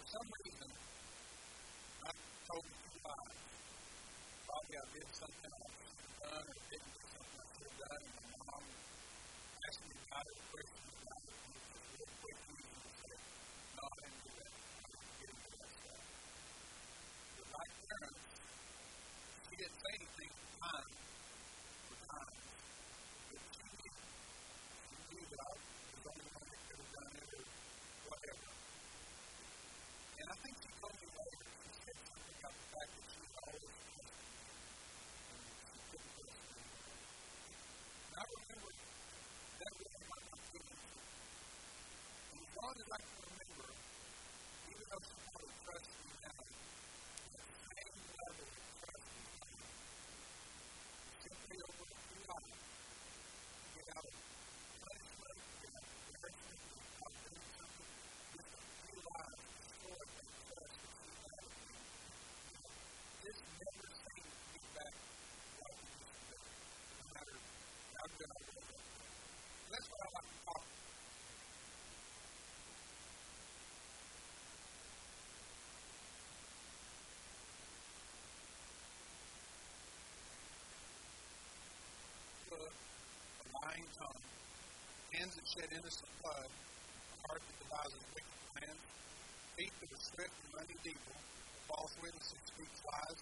for some reason, I told the. Probably I did something I should have done or didn't do something I should have done, and my mom asked me about it, me about it, and to no, I didn't do that. I didn't get into that stuff. But my parents, she didn't say anything at the time, lying tongue, hands that shed innocent blood, heart that devises wicked plans, feet that are swift and running evil, false witness who speaks lies,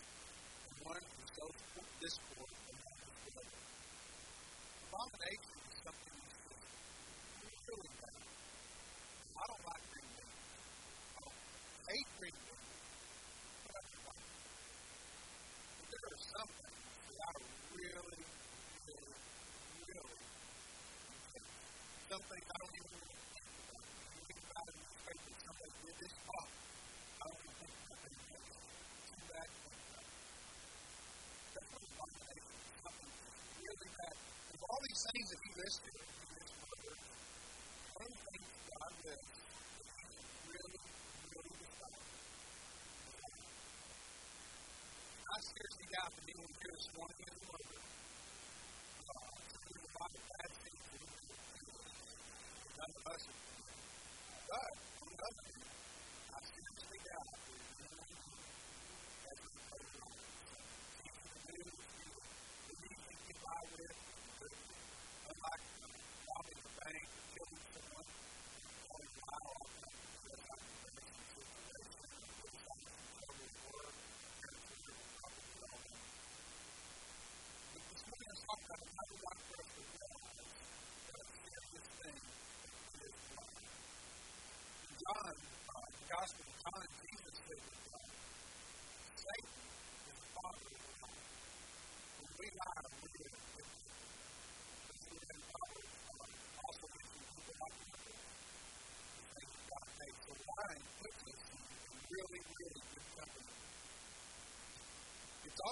and one who sows discord among his brother. Abomination God for being here this morning.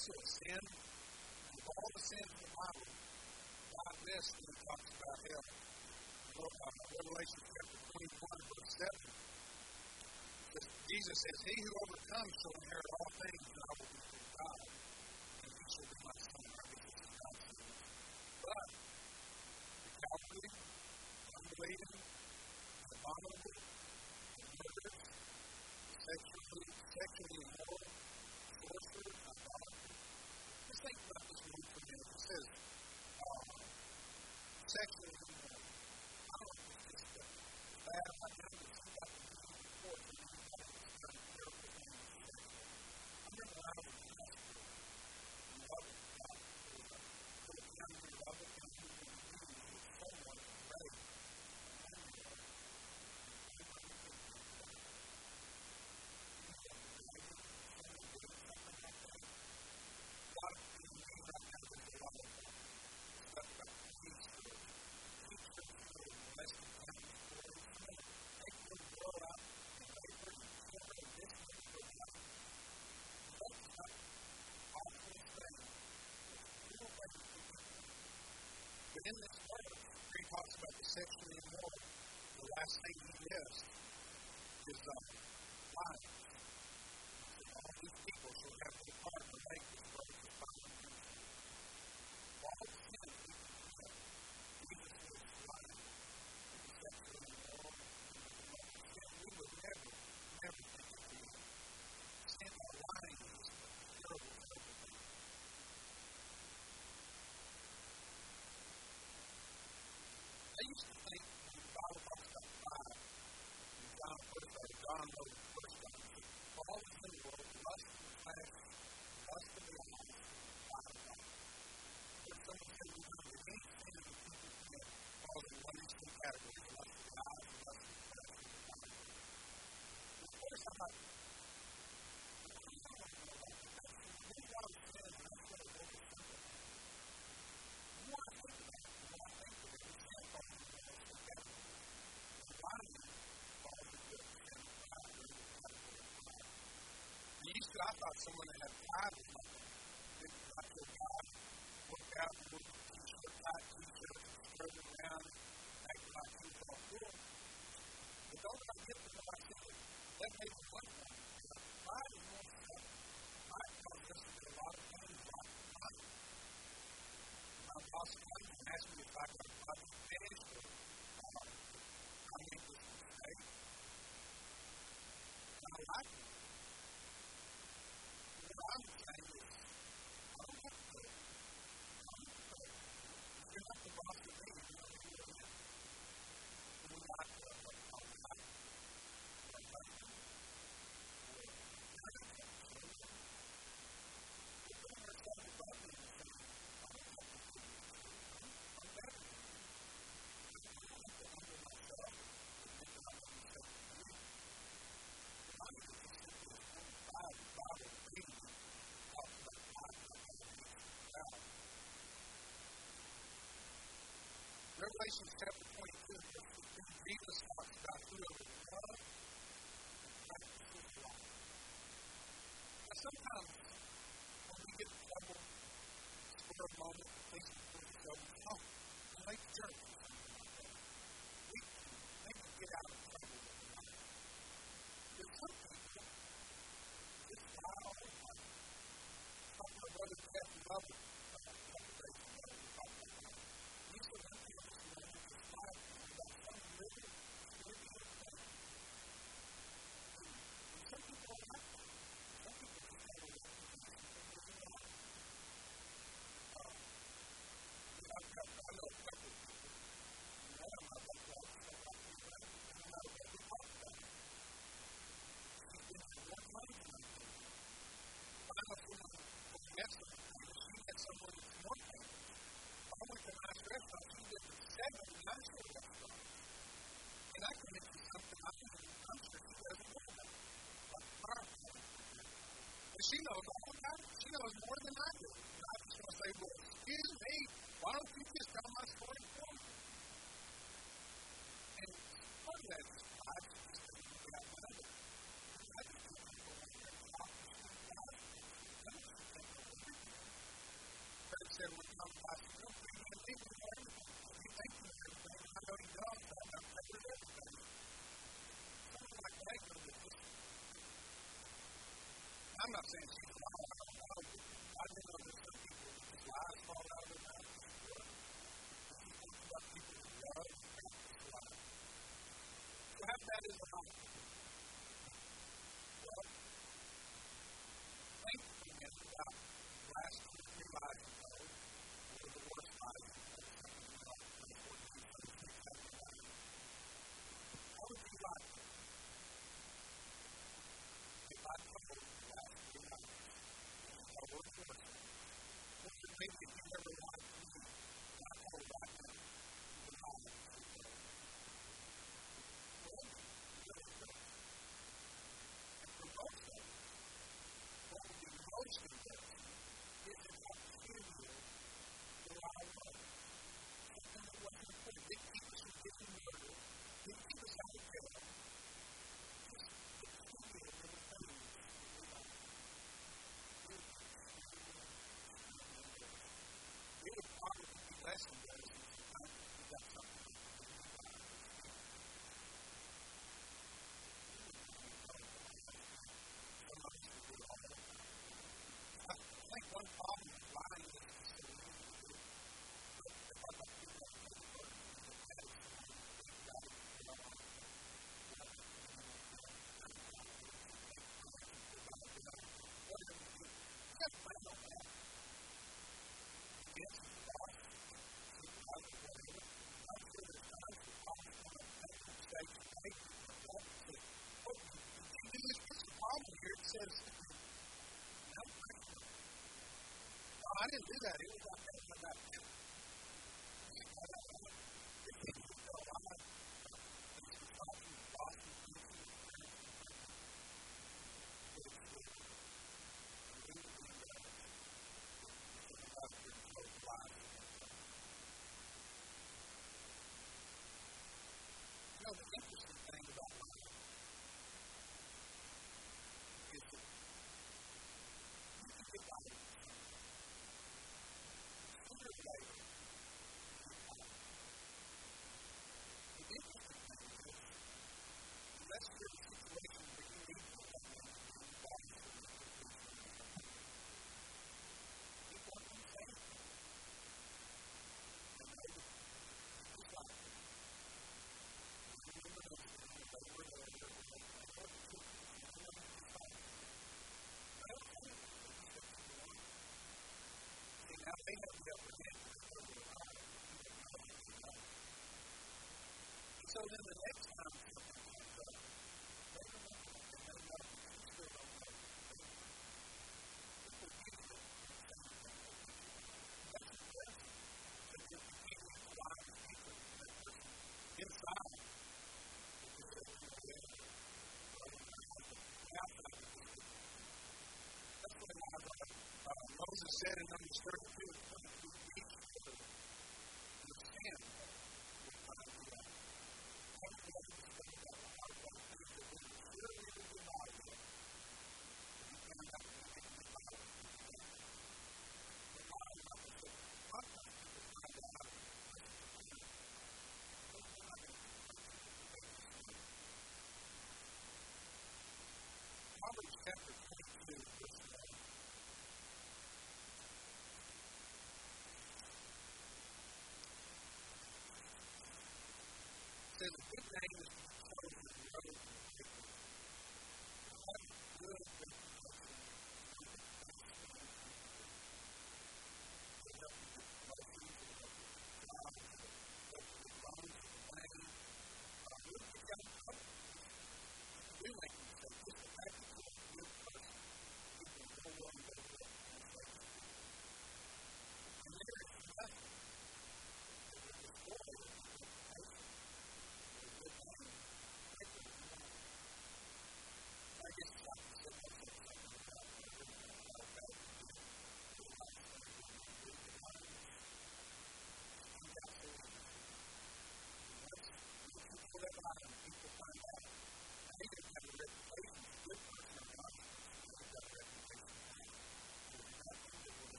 also a sin. And of all the sins in the Bible, not this that talks about hell. Uh, Revelation chapter 21, verse 7. Jesus says, He who overcomes shall inherit all things, and I will be his God, and he shall be my son, I will be his God. But the unbelieving, abominable, murderers, sexually immoral, sorcerers, think about this movie for a. It says, um, sexual immorality. I don't know if it's last thing he missed is uh, Dude, I thought someone that had pride was my big doctor guy. Worked out with a t-shirt, tight t-shirt, spread around, acting like he was all cool. But don't I get to I myself? That made me look like pride is more stuff. Pride causes us to a lot of things like pride. My boss came and asked me if I could Chapter 22, Jesus talks about and life. Now, sometimes when we get in trouble, for moment, the place to put is. And like the or something like. We get out of trouble with the life. There's some people just die you know I'm not saying she says, no, I didn't do that. It was ahead and understand too.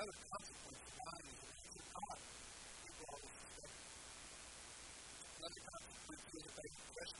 another consequence of lying is that you cannot people always suspect. Another consequence is that they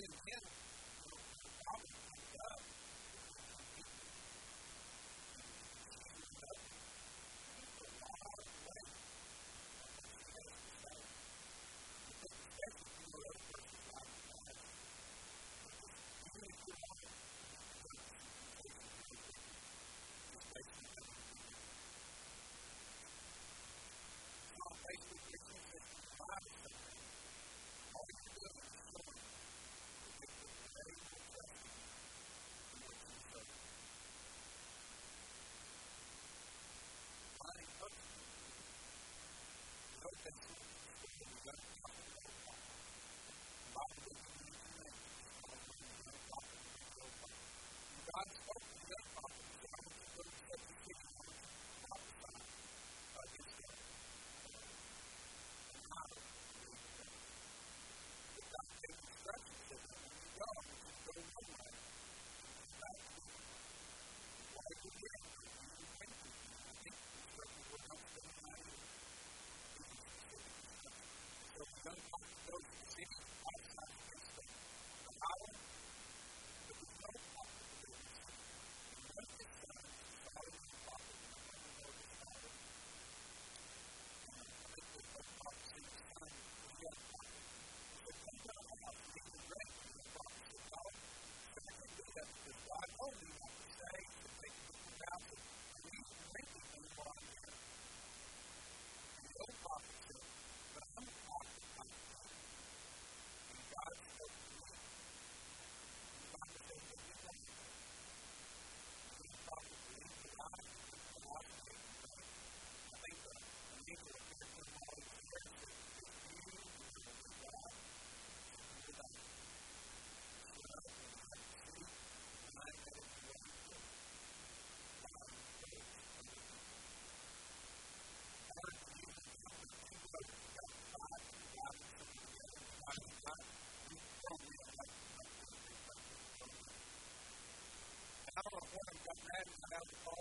didn't kill. around the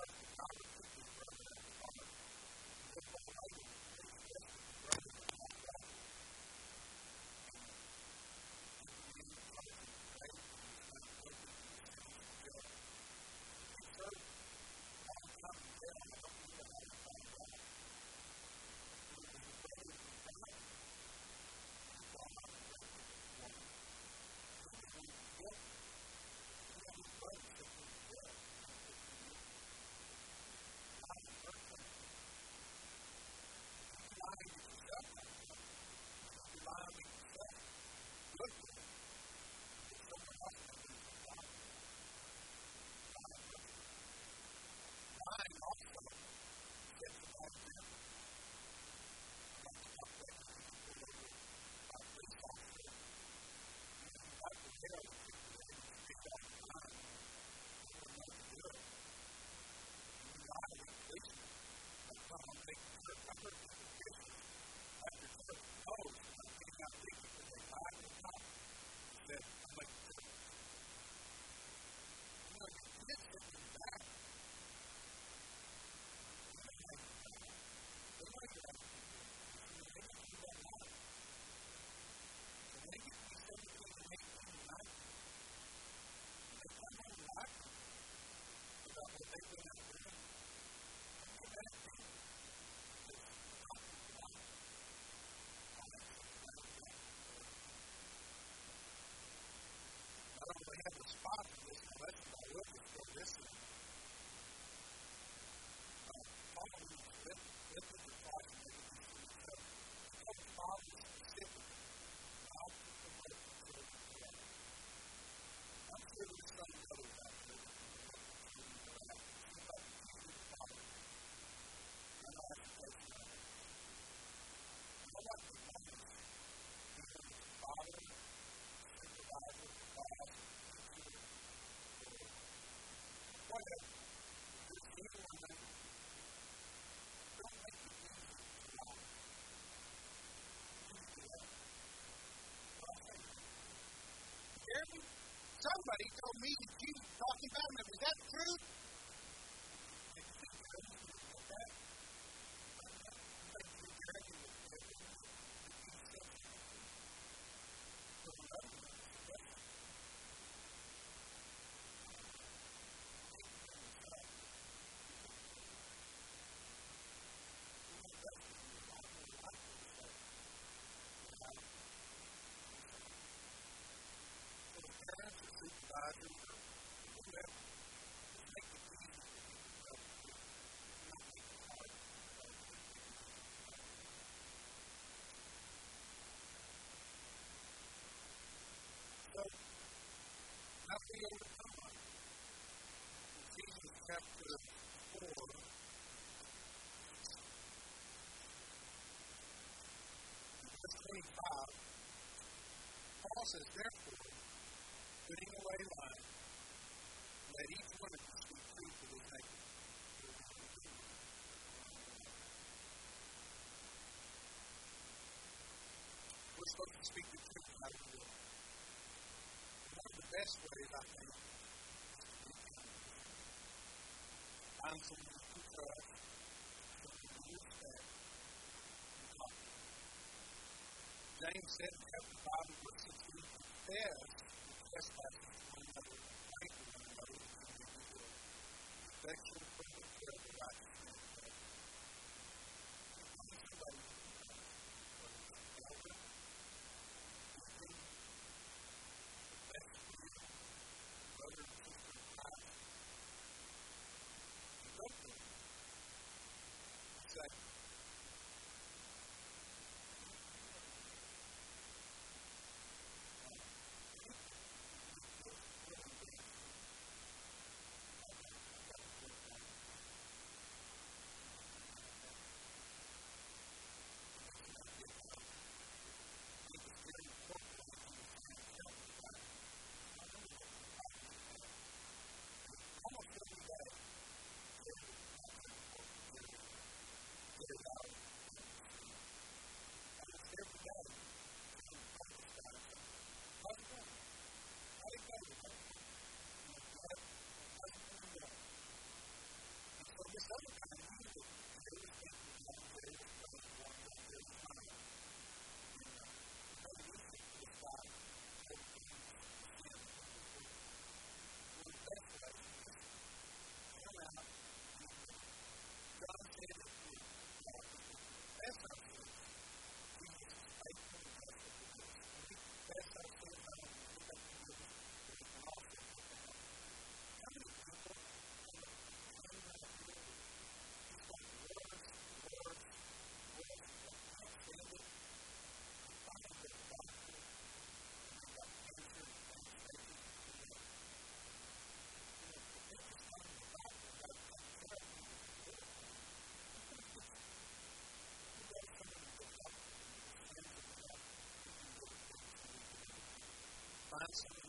He told me that you talking about him. Is that true? 25. Paul says, Therefore, putting away lying, let each one of you speak truth to his neighbor. We're supposed to speak the truth out of the best ways, I think, someone to trust, uh, someone to respect, James said in chapter 5 and verse 16, confess the trespasses of one another, for one another, and make it ground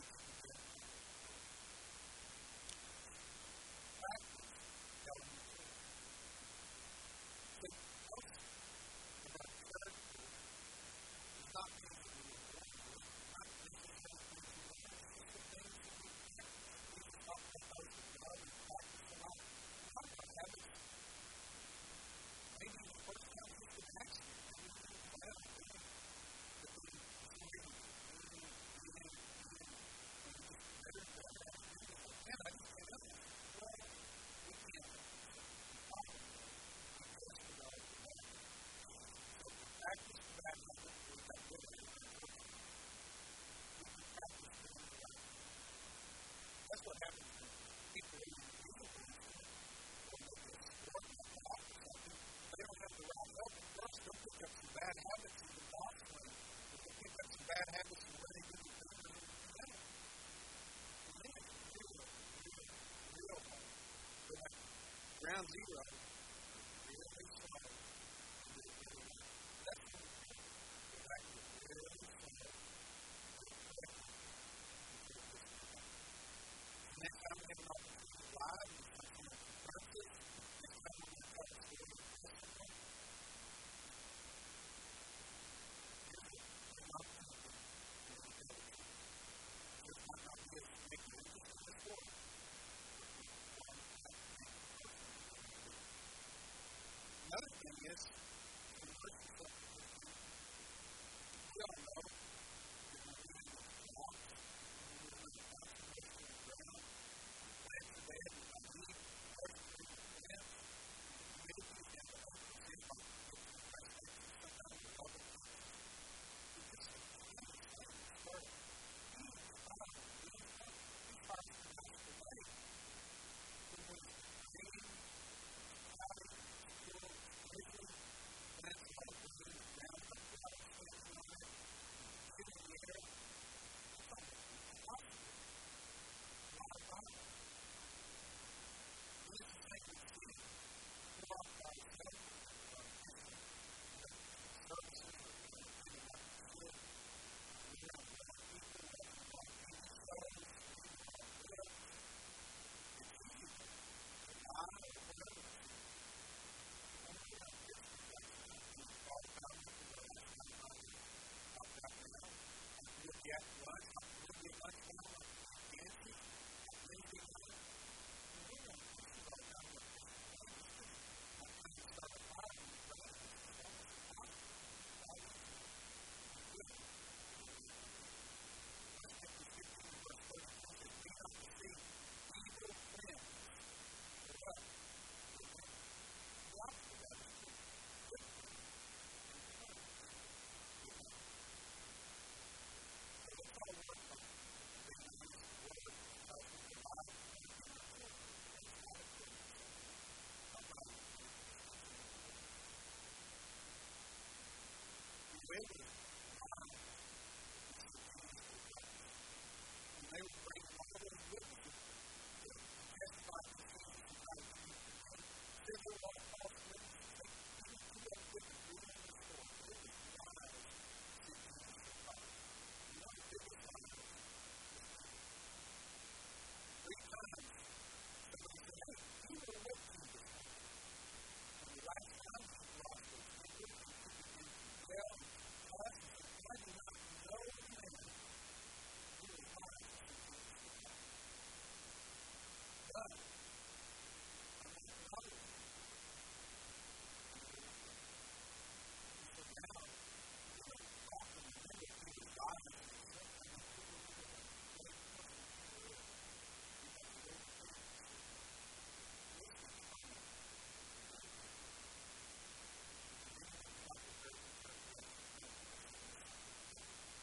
zero